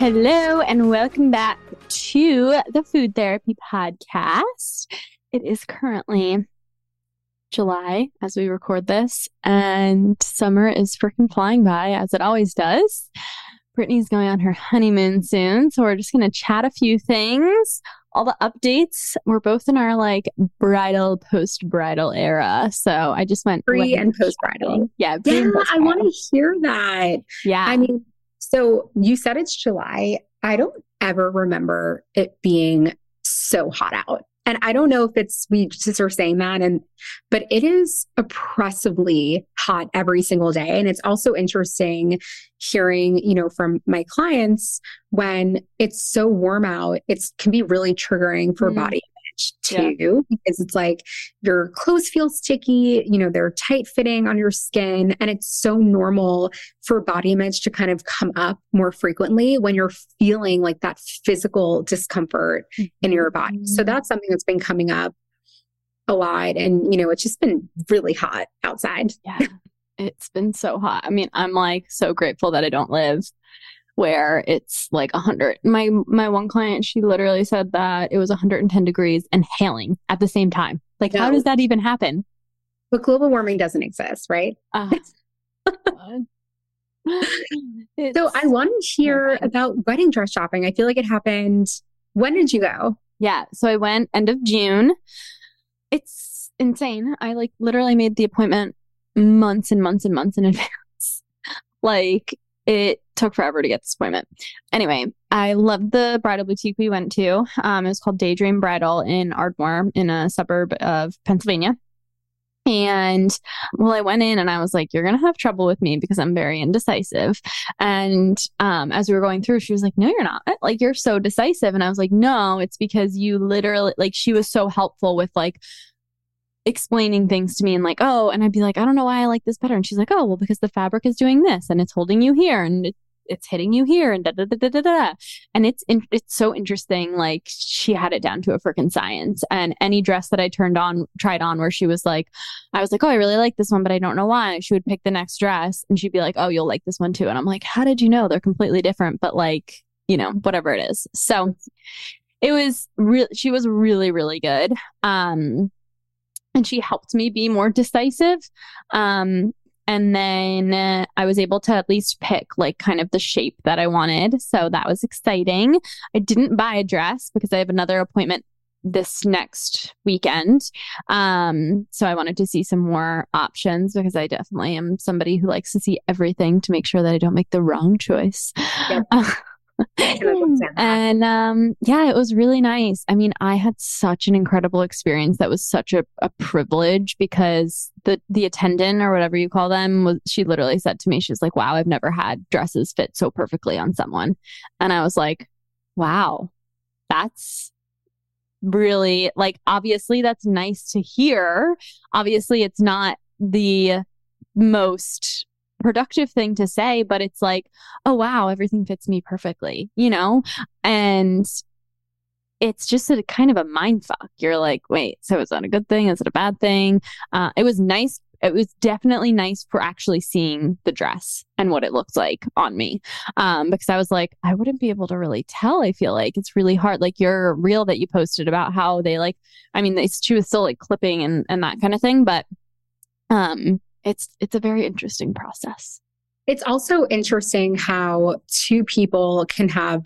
Hello, and welcome back to the Food Therapy Podcast. It is currently July as we record this, and summer is freaking flying by as it always does. Brittany's going on her honeymoon soon, so we're just going to chat a few things. All the updates. We're both in our like bridal, post bridal era. So I just went pre and post bridal. Yeah, yeah. I want to hear that. Yeah. I mean, so you said it's July. I don't ever remember it being so hot out. And I don't know if it's we just are saying that and but it is oppressively hot every single day. And it's also interesting hearing, you know, from my clients when it's so warm out, it can be really triggering for mm. body too, yeah. because it's like your clothes feel sticky, you know, they're tight fitting on your skin. And it's so normal for body image to kind of come up more frequently when you're feeling like that physical discomfort mm-hmm. in your body. So mm-hmm. that's something that's been coming up a lot. And, you know, it's just been really hot outside. Yeah. It's been so hot. I mean, I'm like so grateful that I don't live where it's like 100 my my one client she literally said that it was 110 degrees and hailing at the same time. Like no. how does that even happen? But global warming doesn't exist right? Uh, so i want to hear about wedding dress shopping. I feel like it happened. When did you go? Yeah so i went end of june. It's insane. I like literally made the appointment months and months and months in advance. Like it took forever to get this appointment. Anyway, I loved the bridal boutique we went to. Um, it was called Daydream Bridal in Ardmore in a suburb of Pennsylvania. And well, I went in and I was like, you're going to have trouble with me because I'm very indecisive. And um, as we were going through, she was like, no, you're not. Like, you're so decisive. And I was like, no, it's because you literally, like, she was so helpful with like, explaining things to me and like, oh, and I'd be like, I don't know why I like this better. And she's like, oh, well, because the fabric is doing this and it's holding you here and it, it's hitting you here and da da da da da da. And it's in, it's so interesting. Like she had it down to a freaking science. And any dress that I turned on, tried on, where she was like, I was like, oh, I really like this one, but I don't know why. She would pick the next dress and she'd be like, oh, you'll like this one too. And I'm like, how did you know? They're completely different, but like, you know, whatever it is. So it was real. She was really, really good. Um, and she helped me be more decisive. Um, and then uh, I was able to at least pick like kind of the shape that I wanted. So that was exciting. I didn't buy a dress because I have another appointment this next weekend. Um, so I wanted to see some more options because I definitely am somebody who likes to see everything to make sure that I don't make the wrong choice. Yep. and um, yeah, it was really nice. I mean, I had such an incredible experience. That was such a, a privilege because the the attendant or whatever you call them was she literally said to me, she's like, "Wow, I've never had dresses fit so perfectly on someone," and I was like, "Wow, that's." really like obviously that's nice to hear obviously it's not the most productive thing to say, but it's like, oh, wow, everything fits me perfectly, you know? And it's just a kind of a mind fuck. You're like, wait, so is that a good thing? Is it a bad thing? Uh, it was nice. It was definitely nice for actually seeing the dress and what it looks like on me. Um, because I was like, I wouldn't be able to really tell. I feel like it's really hard. Like your reel that you posted about how they like, I mean, it's she was still like clipping and, and that kind of thing, but, um, it's it's a very interesting process. It's also interesting how two people can have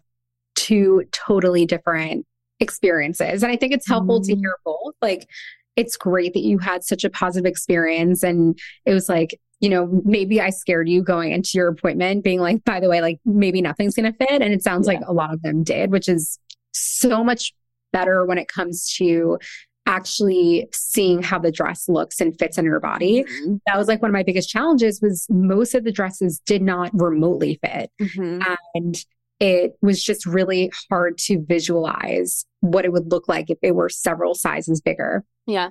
two totally different experiences. And I think it's helpful mm. to hear both. Like it's great that you had such a positive experience and it was like you know, maybe I scared you going into your appointment being like, by the way, like maybe nothing's going to fit. And it sounds yeah. like a lot of them did, which is so much better when it comes to actually seeing how the dress looks and fits in her body. Mm-hmm. That was like one of my biggest challenges was most of the dresses did not remotely fit. Mm-hmm. And it was just really hard to visualize what it would look like if it were several sizes bigger. Yeah.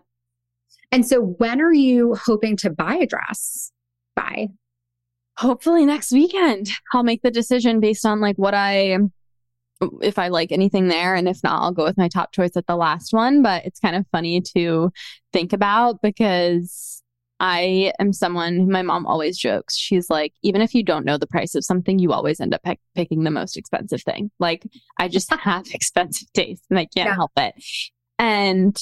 And so when are you hoping to buy a dress by? Hopefully next weekend. I'll make the decision based on like what I if I like anything there. And if not, I'll go with my top choice at the last one. But it's kind of funny to think about because I am someone, my mom always jokes. She's like, even if you don't know the price of something, you always end up pe- picking the most expensive thing. Like, I just have expensive taste and I can't yeah. help it. And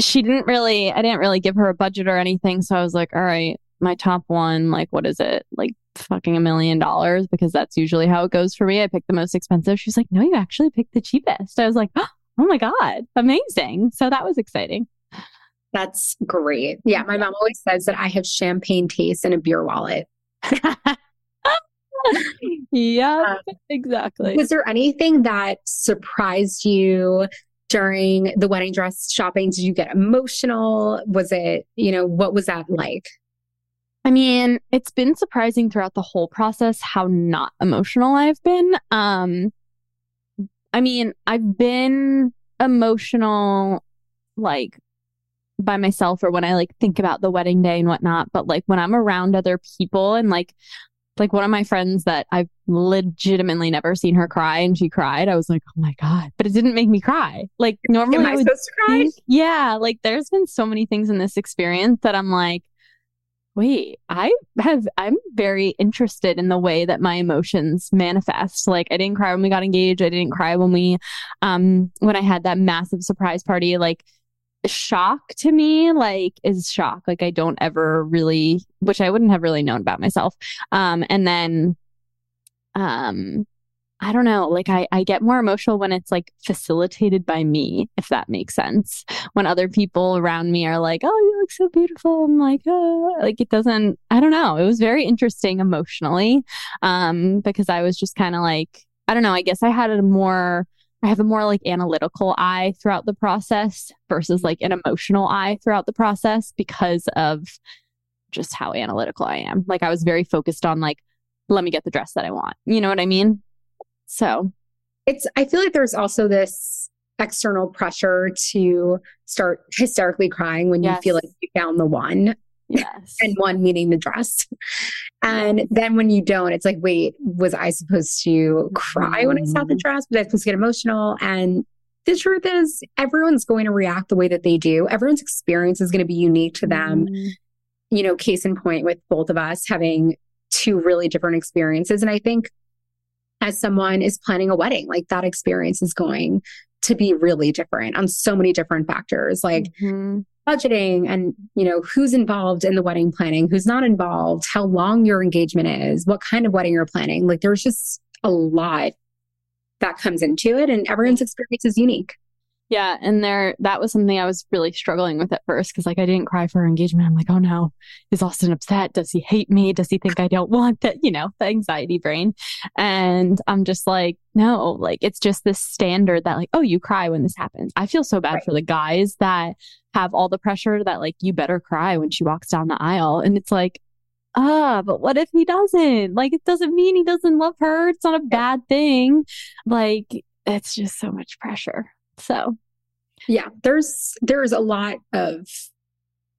she didn't really, I didn't really give her a budget or anything. So I was like, all right, my top one, like, what is it? Like fucking a million dollars because that's usually how it goes for me. I picked the most expensive. She's like, no, you actually picked the cheapest. I was like, oh my God, amazing. So that was exciting. That's great. Yeah. My mom always says that I have champagne taste in a beer wallet. yeah, um, exactly. Was there anything that surprised you during the wedding dress shopping? Did you get emotional? Was it, you know, what was that like? I mean, it's been surprising throughout the whole process how not emotional I've been. Um, I mean, I've been emotional like by myself or when I like think about the wedding day and whatnot, but like when I'm around other people and like like one of my friends that I've legitimately never seen her cry and she cried. I was like, oh my God. But it didn't make me cry. Like normally Am I, I would supposed to cry? Yeah. Like there's been so many things in this experience that I'm like, wait, I have, I'm very interested in the way that my emotions manifest. Like I didn't cry when we got engaged. I didn't cry when we, um, when I had that massive surprise party. Like shock to me, like is shock. Like I don't ever really, which I wouldn't have really known about myself. Um, and then, um, I don't know, like I, I get more emotional when it's like facilitated by me, if that makes sense. When other people around me are like, oh, you look so beautiful. I'm like, oh, like it doesn't, I don't know. It was very interesting emotionally. Um, because I was just kind of like, I don't know, I guess I had a more, I have a more like analytical eye throughout the process versus like an emotional eye throughout the process because of just how analytical I am. Like I was very focused on like, let me get the dress that I want. You know what I mean? So it's, I feel like there's also this external pressure to start hysterically crying when yes. you feel like you found the one. Yes. and one meaning the dress. And then when you don't, it's like, wait, was I supposed to cry when I saw the mm-hmm. dress? Was I supposed to get emotional? And the truth is, everyone's going to react the way that they do. Everyone's experience is going to be unique to them. Mm. You know, case in point with both of us having two really different experiences. And I think as someone is planning a wedding, like that experience is going to be really different on so many different factors like mm-hmm. budgeting and you know who's involved in the wedding planning who's not involved how long your engagement is what kind of wedding you're planning like there's just a lot that comes into it and everyone's experience is unique yeah, and there that was something I was really struggling with at first because like I didn't cry for her engagement. I'm like, oh no, is Austin upset? Does he hate me? Does he think I don't want that? You know, the anxiety brain. And I'm just like, no, like it's just this standard that like, oh, you cry when this happens. I feel so bad right. for the guys that have all the pressure that like you better cry when she walks down the aisle. And it's like, ah, but what if he doesn't? Like it doesn't mean he doesn't love her. It's not a bad thing. Like it's just so much pressure. So, yeah, there's there's a lot of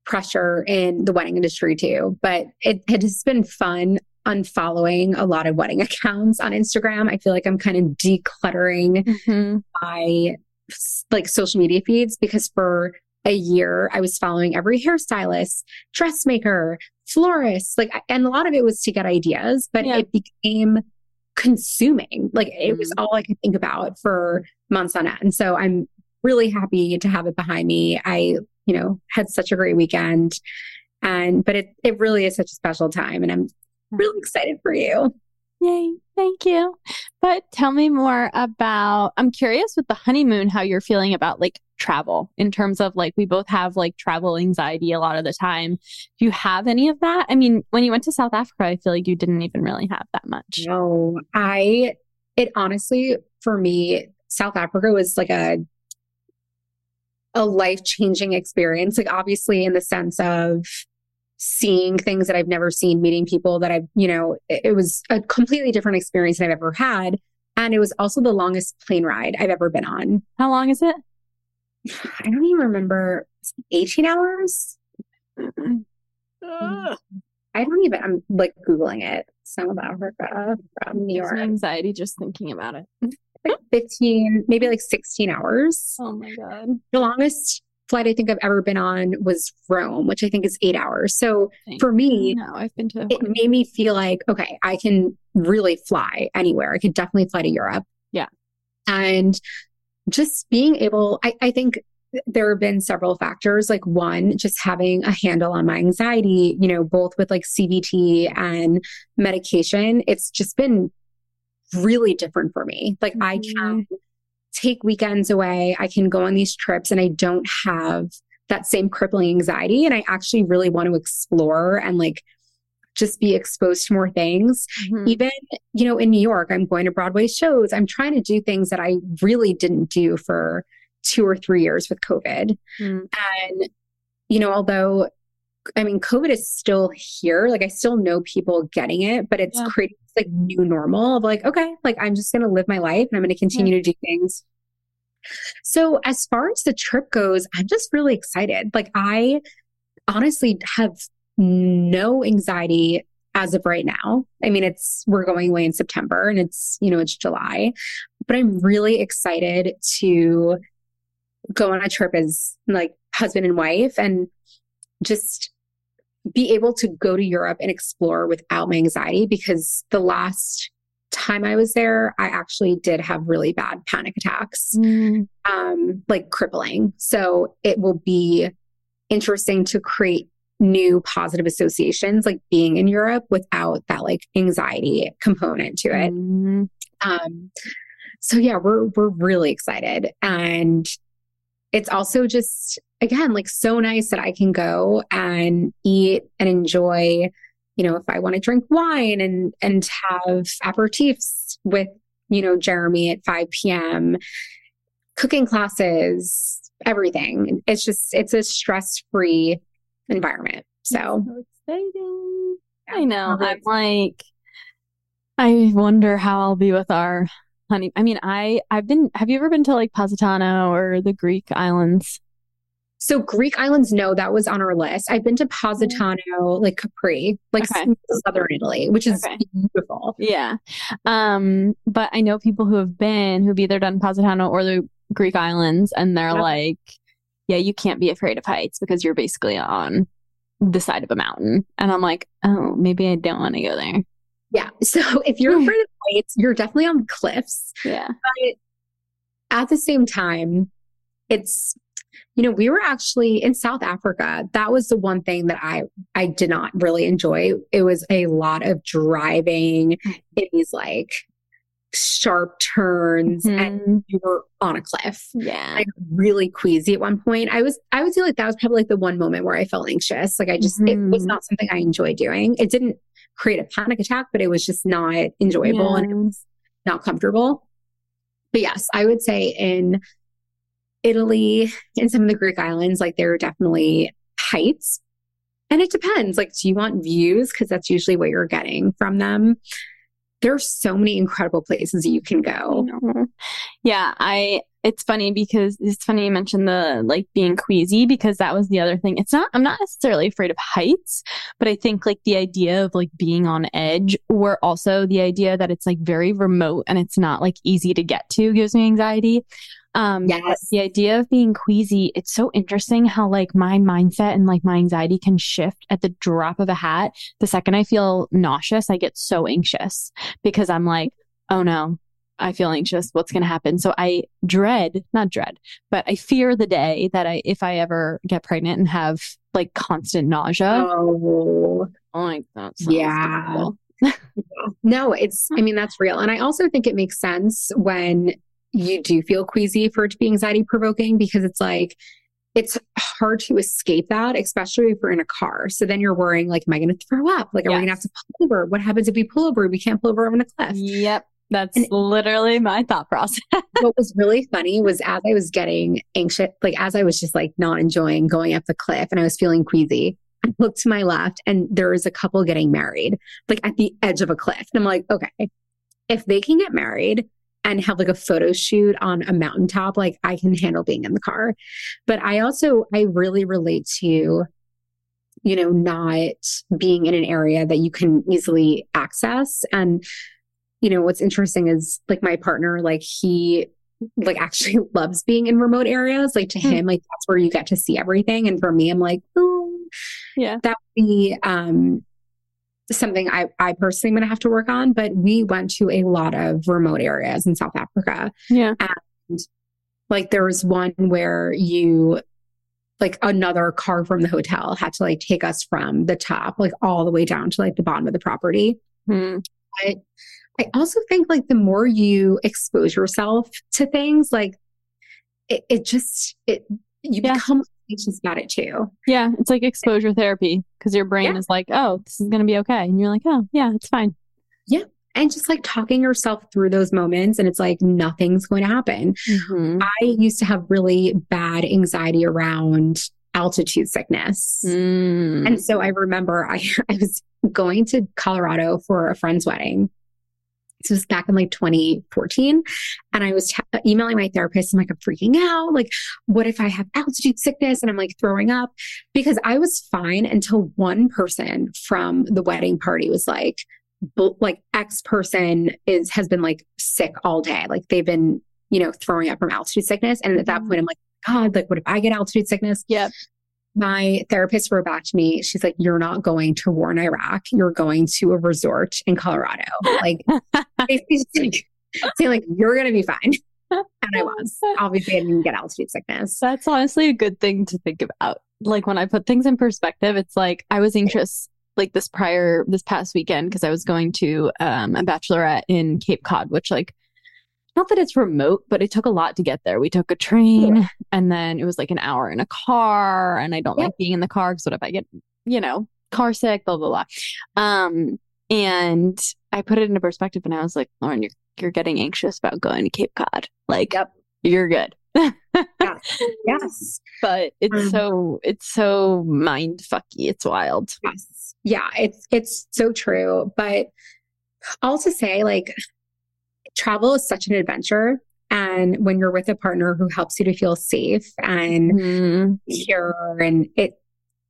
pressure in the wedding industry too, but it, it has been fun unfollowing a lot of wedding accounts on Instagram. I feel like I'm kind of decluttering mm-hmm. my like social media feeds because for a year I was following every hairstylist, dressmaker, florist, like and a lot of it was to get ideas, but yeah. it became consuming. Like it was mm-hmm. all I could think about for months on end. So I'm really happy to have it behind me. I, you know, had such a great weekend. And but it it really is such a special time and I'm really excited for you. Yay. Thank you. But tell me more about I'm curious with the honeymoon how you're feeling about like travel in terms of like we both have like travel anxiety a lot of the time. Do you have any of that? I mean, when you went to South Africa, I feel like you didn't even really have that much. No, I it honestly for me South Africa was like a a life changing experience. Like, obviously, in the sense of seeing things that I've never seen, meeting people that I've, you know, it, it was a completely different experience than I've ever had. And it was also the longest plane ride I've ever been on. How long is it? I don't even remember 18 hours. Uh, I don't even, I'm like Googling it. South Africa from New gives me York. anxiety just thinking about it. Like 15, maybe like 16 hours. Oh my god. The longest flight I think I've ever been on was Rome, which I think is eight hours. So Thank for me, No, I've been to it made me feel like, okay, I can really fly anywhere. I could definitely fly to Europe. Yeah. And just being able, I, I think there have been several factors. Like one, just having a handle on my anxiety, you know, both with like CBT and medication. It's just been really different for me. Like I mm-hmm. can take weekends away. I can go on these trips and I don't have that same crippling anxiety. And I actually really want to explore and like just be exposed to more things. Mhm. Even, you know, in New York, I'm going to Broadway shows. I'm trying to do things that I really didn't do for two or three years with COVID. Mm. And, you know, although I mean, COVID is still here. Like I still know people getting it, but it's Yeah. creating like new normal of like, okay, like I'm just going to live my life and I'm going to continue to do things. So as far as the trip goes, I'm just really excited. Like I honestly have no anxiety as of right now. I mean, it's, we're going away in September and it's, you know, it's July, but I'm really excited to go on a trip as like husband and wife and just be able to go to Europe and explore without my anxiety because the last time I was there, I actually did have really bad panic attacks, Mm. um, like crippling. So it will be interesting to create new positive associations, like being in Europe without that like anxiety component to it. Mm. Um, so yeah, we're we're really excited, and it's also just again like so nice that I can go and eat and enjoy. You know, if I want to drink wine and and have aperitifs with you know Jeremy at five p.m., cooking classes, everything. It's just it's a stress free environment. So so exciting. yeah, I know. I'm like, I wonder how I'll be with our honey. I mean, I I've been. Have you ever been to like Positano or the Greek islands? So Greek islands, no, that was on our list. I've been to Positano, like Capri, like Okay. southern Italy, which is Okay. beautiful. Yeah. Um, but I know people who have been who've either done Positano or the Greek islands, and they're Yeah. like, yeah, you can't be afraid of heights because you're basically on the side of a mountain. And I'm like, oh, maybe I don't want to go there. Yeah. So if you're afraid of heights, you're definitely on cliffs. Yeah. But at the same time, it's you know, we were actually in South Africa. That was the one thing that I I did not really enjoy. It was a lot of driving in these like sharp turns and Mhm. you were on a cliff. Yeah. like really queasy at one point. I was I would say like that was probably like the one moment where I felt anxious. Like I just it was Mhm. not something I enjoyed doing. It didn't create a panic attack, but it was just not enjoyable and it was not comfortable. But yes, I would say in Italy and some of the Greek islands, like there are definitely heights. And it depends. Like, do you want views? Because that's usually what you're getting from them. There's so many incredible places you can go. Yeah, I it's funny because it's funny you mentioned the like being queasy because that was the other thing. It's not I'm not necessarily afraid of heights, but I think like the idea of like being on edge or also the idea that it's like very remote and it's not like easy to get to gives me anxiety. Um Yes. the idea of being queasy, it's so interesting how like my mindset and like my anxiety can shift at the drop of a hat. The second I feel nauseous, I get so anxious because I'm like, oh no, I feel anxious. What's going to happen? So I dread, not dread, but I fear the day that I, if I ever get pregnant and have like constant nausea. Oh, Oh, like that Yeah. No, it's, I mean, that's real. And I also think it makes sense when you do feel queasy for it to be anxiety provoking because it's like, it's hard to escape that, especially if we're in a car. So then you're worrying, like, am I going to throw up? Like, are we going to have to pull over? What happens if we pull over? We can't pull over on a cliff. Yep. That's And- literally my thought process. what was really funny was as I was getting anxious, like as I was just like not enjoying going up the cliff and I was feeling queasy, I looked to my left and there was a couple getting married, like at the edge of a cliff. And I'm like, okay, if they can get married and have like a photo shoot on a mountaintop, like I can handle being in the car. But I also, I really relate to, you know, not being in an area that you can easily access. And, you know, what's interesting is like my partner, like he like actually loves being in remote areas. Like to Hmm. him, like that's where you get to see everything. And for me, I'm like, oh, Yeah. that would be um something I, I personally am gonna have to work on. But we went to a lot of remote areas in South Africa. Yeah. And Like there was one where you like another car from the hotel had to like take us from the top, like all the way down to like the bottom of the property. Hmm. I also think like the more you expose yourself to things, like it, it just it you Yeah. become anxious got it too. Yeah. It's like exposure therapy because your brain Yeah. is like, oh, this is going to be okay. And you're like, oh, yeah, it's fine. Yeah. And just like talking yourself through those moments, and it's like nothing's going to happen. Mhm. I used to have really bad anxiety around altitude sickness. Mm. And so I remember I, I was going to Colorado for a friend's wedding. This was back in like 2014. And I was t- emailing my therapist. I'm like, I'm freaking out. Like, what if I have altitude sickness and I'm like throwing up? Because I was fine until one person from the wedding party was like, like X person is, has been like sick all day. Like they've been, you know, throwing up from altitude sickness. And at that Mhm. point, I'm like, God, like, what if I get altitude sickness? Yep. My therapist wrote back to me. She's like, You're not going to war in Iraq. You're going to a resort in Colorado. Like, basically saying, like, You're going to be fine. And I was. Obviously, I didn't get altitude sickness. That's honestly a good thing to think about. Like when I put things in perspective, it's like I was anxious like this prior this past weekend because I was going to um, a bachelorette in Cape Cod, which like not that it's remote, but it took a lot to get there. We took a train and then it was like an hour in a car, and I don't Yeah. like being in the car because what if I get you know car sick, blah blah blah. Um, and I put it into perspective, and I was like, Lauren, you're you're getting anxious about going to Cape Cod. Like, Yep. you're good. Yes. Yes. but it's Um, so it's so mind fucky. It's wild. Yes. Yeah. It's, it's so true. But all to say, like, travel is such an adventure. And when you're with a partner who helps you to feel safe and Mhm. secure and it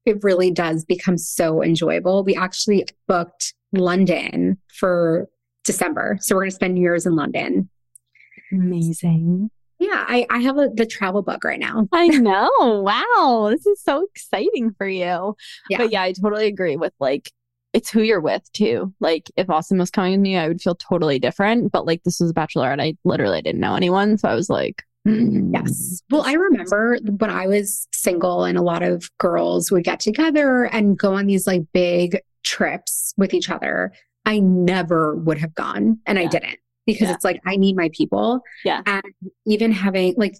it really does become so enjoyable. We actually booked London for December. So we're going to spend New Year's in London. Amazing. Yeah, I, I have a, the travel book right now. I know. Wow. This is so exciting for you. Yeah. But yeah, I totally agree with like it's who you're with too. Like if Austin was coming with me, I would feel totally different. But like this was a bachelorette. I literally didn't know anyone. So I was like, mm, Yes. Well, I remember when I was single and a lot of girls would get together and go on these like big trips with each other. I never would have gone and I didn't because Yeah. it's like I need my people. Yeah. And even having like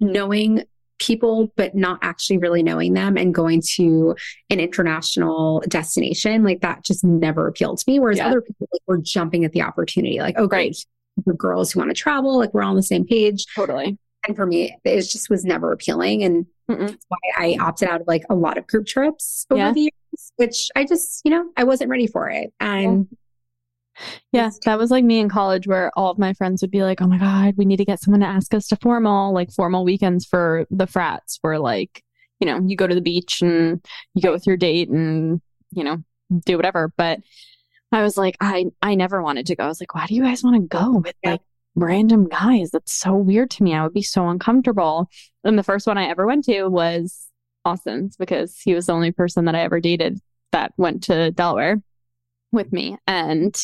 knowing people but not actually really knowing them and going to an international destination like that just never appealed to me whereas Yeah. other people like were jumping at the opportunity like oh great Right. girls who want to travel like we're all on the same page totally. and for me, it just was never appealing. And Mm-mm. that's why I opted out of like a lot of group trips over Yeah. the years, which I just, you know, I wasn't ready for it. And Yeah, that was like me in college where all of my friends would be like, "Oh my god, we need to get someone to ask us to formal, like formal weekends for the frats where like, you know, you go to the beach and you go with your date and, you know, do whatever." But I was like, I I never wanted to go. I was like, "Why do you guys want to go with like random guys? That's so weird to me. I would be so uncomfortable." And the first one I ever went to was Austin's because he was the only person that I ever dated that went to Delaware with me. And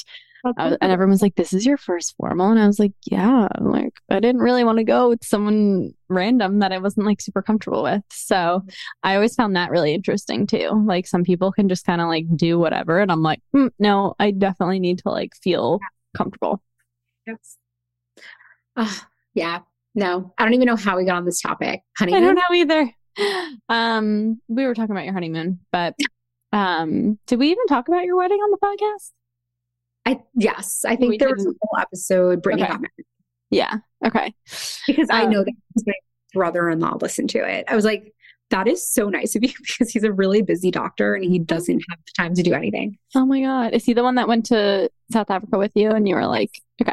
was, and everyone was like, "This is your first formal," and I was like, "Yeah." Like, I didn't really want to go with someone random that I wasn't like super comfortable with. So I always found that really interesting too. Like, some people can just kind of like do whatever, and I'm like, mm, "No, I definitely need to like feel comfortable." Yes. Ah, yeah. No, I don't even know how we got on this topic. Honey. I don't know either. Um, we were talking about your honeymoon, but um, did we even talk about your wedding on the podcast? I yes, I think We there was a whole episode Brittany Okay. got married Yeah. Okay. because I Um, know that my brother-in-law listened to it. I was like, that is so nice of you because he's a really busy doctor and he doesn't have the time to do anything. Oh my God. Is he the one that went to South Africa with you and you were like, okay.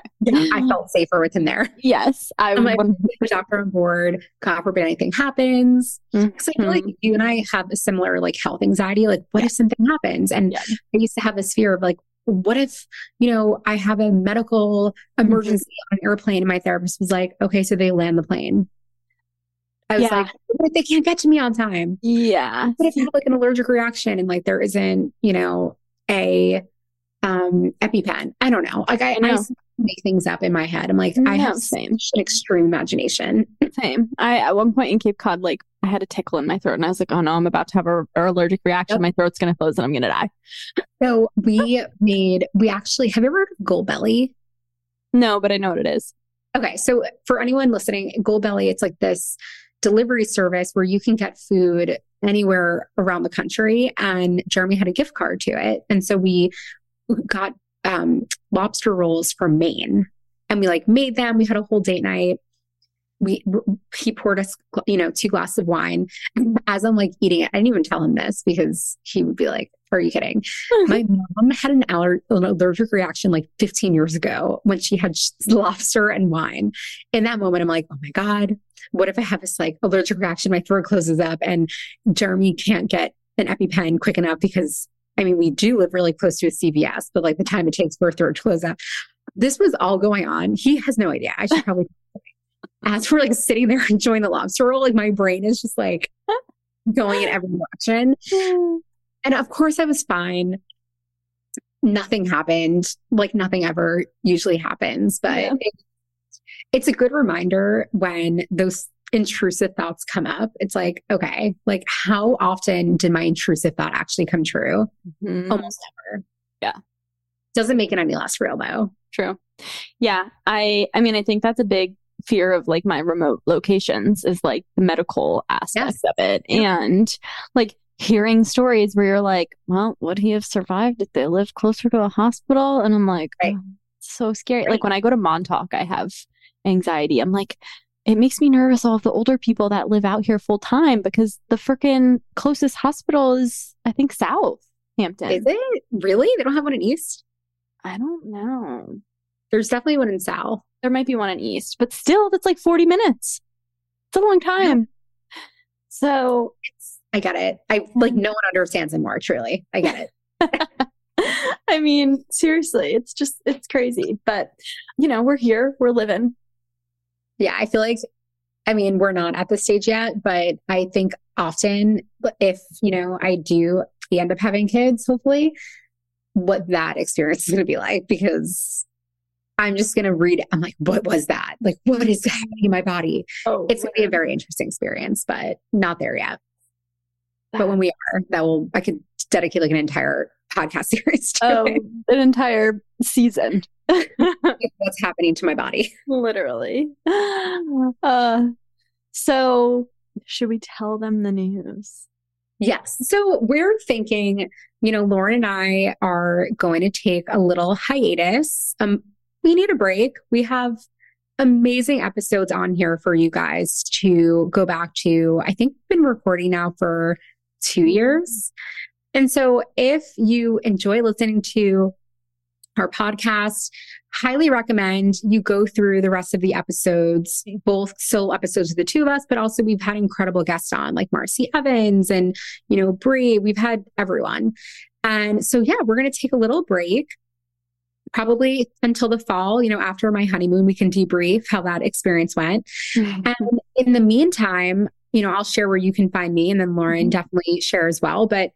I felt safer with him there. Yes. I I'm like, the doctor on board, God forbid anything happens. Because I feel like you and I have a similar like health anxiety. Like, what if something happens? And Yeah. I used to have this fear of like, what if, you know, I have a medical emergency on an airplane and my therapist was like, okay, so they land the plane. I was Yeah. like, what if they can't get to me on time? Yeah. What if I have like an allergic reaction and like there isn't, you know, a um EpiPen? I don't know. Like I, I know. I make things up in my head. I'm like, I have same. such an extreme imagination. Same. I at one point in Cape Cod, like I had a tickle in my throat, and I was like, "Oh no, I'm about to have a, a allergic reaction. Yep. My throat's gonna close, and I'm gonna die." So we made, we actually, have you ever heard of Goldbelly? No, but I know what it is. Okay. So for anyone listening, Goldbelly, it's like this delivery service where you can get food anywhere around the country. And Jeremy had a gift card to it. And so we got um, lobster rolls from Maine and we like made them. We had a whole date night. We, he poured us, you know, two glasses of wine. As I'm like eating it, I didn't even tell him this because he would be like, are you kidding? My mom had an, aller- an allergic reaction like 15 years ago when she had lobster and wine. In that moment, I'm like, oh my God, what if I have this like allergic reaction? My throat closes up and Jeremy can't get an EpiPen quick enough because I mean, we do live really close to a CVS, but like the time it takes for a throat to close up. This was all going on. He has no idea. I should probably, as we're like sitting there enjoying the lobster roll, like my brain is just like going in every direction. And of course, I was fine. Nothing happened, like nothing ever usually happens. But Yeah. it, it's a good reminder when those intrusive thoughts come up. It's like, okay, like how often did my intrusive thought actually come true? Mhm. Almost never. Yeah. Doesn't make it any less real though. True. Yeah. I I mean, I think that's a big fear of like my remote locations is like the medical aspect Yes. of it. Yeah. And like hearing stories where you're like, well, would he have survived if they lived closer to a hospital? And I'm like, Right. oh, so scary. Right. Like when I go to Montauk, I have anxiety. I'm like, it makes me nervous all of the older people that live out here full time because the freaking closest hospital is, I think, South Hampton. Is it really? They don't have one in East? I don't know. There's definitely one in South. There might be one in East, but still, that's like 40 minutes. It's a long time. So, it's, I get it. I like no one understands anymore, truly. I get it. I mean, seriously, it's just, it's crazy. But, you know, we're here, we're living. Yeah, I feel like, I mean, we're not at this stage yet, but I think often if, you know, I do end up having kids, hopefully, what that experience is going to be like because I'm just going to read. I'm like, what was that? Like, what is happening in my body? Oh, It's going to be a very interesting experience, but not there yet. But when we are, that will, I could dedicate like an entire podcast series to oh, it, an entire season. what's happening to my body. Literally. Uh, so, should we tell them the news? Yes. So we're thinking, you know, Lauren and I are going to take a little hiatus. Um, we need a break. We have amazing episodes on here for you guys to go back to. I think we've been recording now for two years. And so if you enjoy listening to our podcast, highly recommend you go through the rest of the episodes, both solo episodes of the two of us, but also we've had incredible guests on like Marci Evans and, you know, Brie. We've had everyone. And so, yeah, we're going to take a little break. Probably until the fall, you know, after my honeymoon, we can debrief how that experience went. And in the meantime, you know, I'll share where you can find me and then Lauren Mhm. definitely share as well. But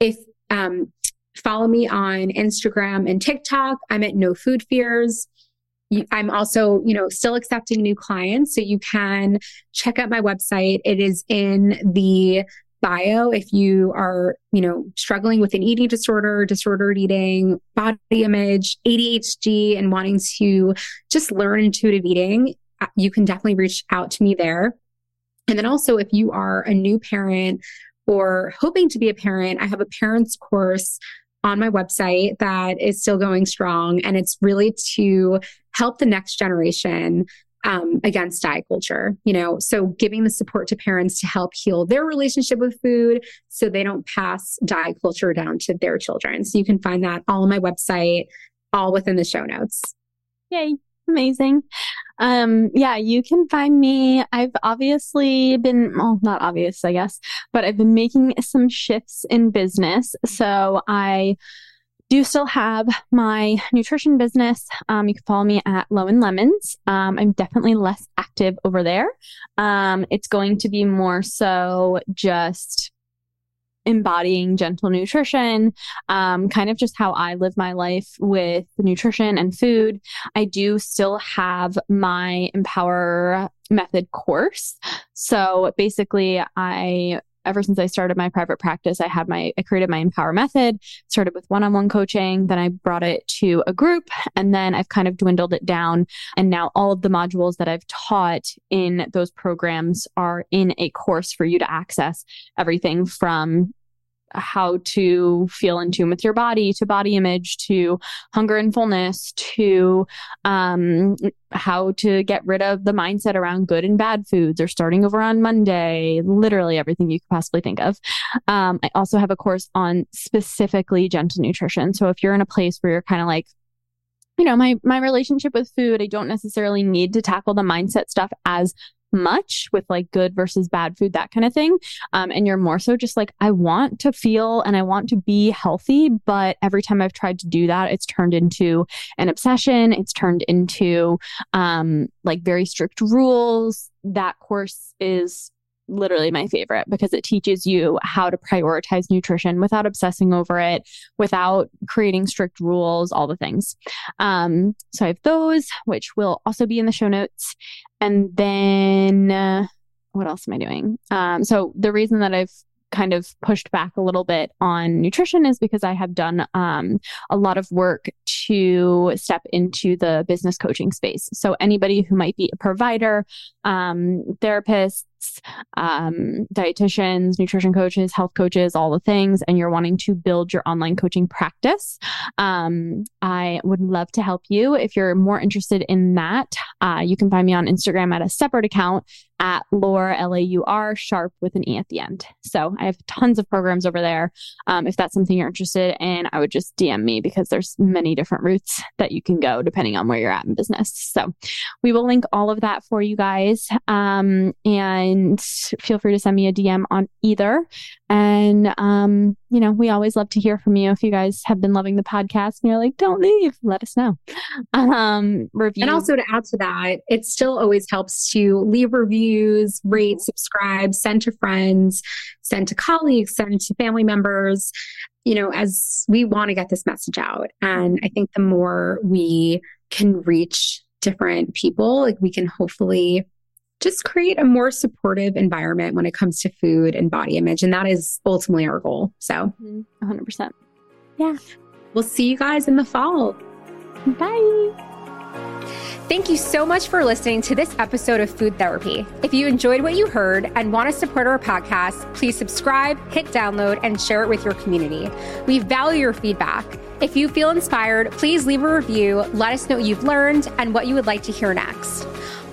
if, um, follow me on Instagram and TikTok, I'm at No Food Fears. I'm also, you know, still accepting new clients. So you can check out my website. It is in the bio if you are, you know, struggling with an eating disorder, disordered eating, body image, ADHD, and wanting to just learn intuitive eating, uh, you can definitely reach out to me there. And then also, if you are a new parent or hoping to be a parent, I have a parents course on my website that is still going strong. And it's really to help the next generation um, against diet culture, you know, so giving the support to parents to help heal their relationship with food so they don't pass diet culture down to their children. So you can find that all on my website, all within the show notes. Yay. Amazing. Um, yeah, you can find me. I've obviously been, well, not obvious, I guess, but I've been making some shifts in business. So I do still have my nutrition business. Um, you can follow me at Lo and Lemons. Um, I'm definitely less active over there. Um, it's going to be more so just embodying gentle nutrition, um, kind of just how I live my life with nutrition and food. I do still have my Empower Method course. So basically, I ever since I started my private practice, I had my, I created my Empower method, started with one on one coaching. Then I brought it to a group and then I've kind of dwindled it down. And now all of the modules that I've taught in those programs are in a course for you to access everything from how to feel in tune with your body to body image to hunger and fullness to um, how to get rid of the mindset around good and bad foods or starting over on monday literally everything you could possibly think of. Um, i also have a course on specifically gentle nutrition. So if you're in a place where you're kind of like you know my my relationship with food i don't necessarily need to tackle the mindset stuff as much with like good versus bad food, that kind of thing. Um, and you're more so just like, I want to feel and I want to be healthy. But every time I've tried to do that, it's turned into an obsession. It's turned into um, like very strict rules. That course is literally my favorite because it teaches you how to prioritize nutrition without obsessing over it, without creating strict rules, all the things. Um, so I have those, which will also be in the show notes. And then uh, what else am I doing? Um, so the reason that I've kind of pushed back a little bit on nutrition is because I have done um, a lot of work to step into the business coaching space. So anybody who might be a provider, um, um, dietitians, nutrition coaches, health coaches, all the things, and you're wanting to build your online coaching practice, um, I would love to help you. If you're more interested in that, uh, you can find me on Instagram at a separate account at Laura, L A U R, sharp with an E at the end. So I have tons of programs over there. Um, if that's something you're interested in, I would just DM me because there's many different routes that you can go depending on where you're at in business. So we will link all of that for you guys. Um, and feel free to send me a DM on either. And, um, you know, we always love to hear from you. If you guys have been loving the podcast and you're like, don't leave, let us know. Um, review. And also to add to that, it still always helps to leave reviews, rate, subscribe, send to friends, send to colleagues, send to family members, you know, as we want to get this message out. And I think the more we can reach different people, like we can hopefully just create a more supportive environment when it comes to food and body image. And that is ultimately our goal. So, 100%. Mm-hmm. Yeah. We'll see you guys in the fall. Bye. Thank you so much for listening to this episode of Food Therapy. If you enjoyed what you heard and want to support our podcast, please subscribe, hit download, and share it with your community. We value your feedback. If you feel inspired, please leave a review, let us know what you've learned and what you would like to hear next.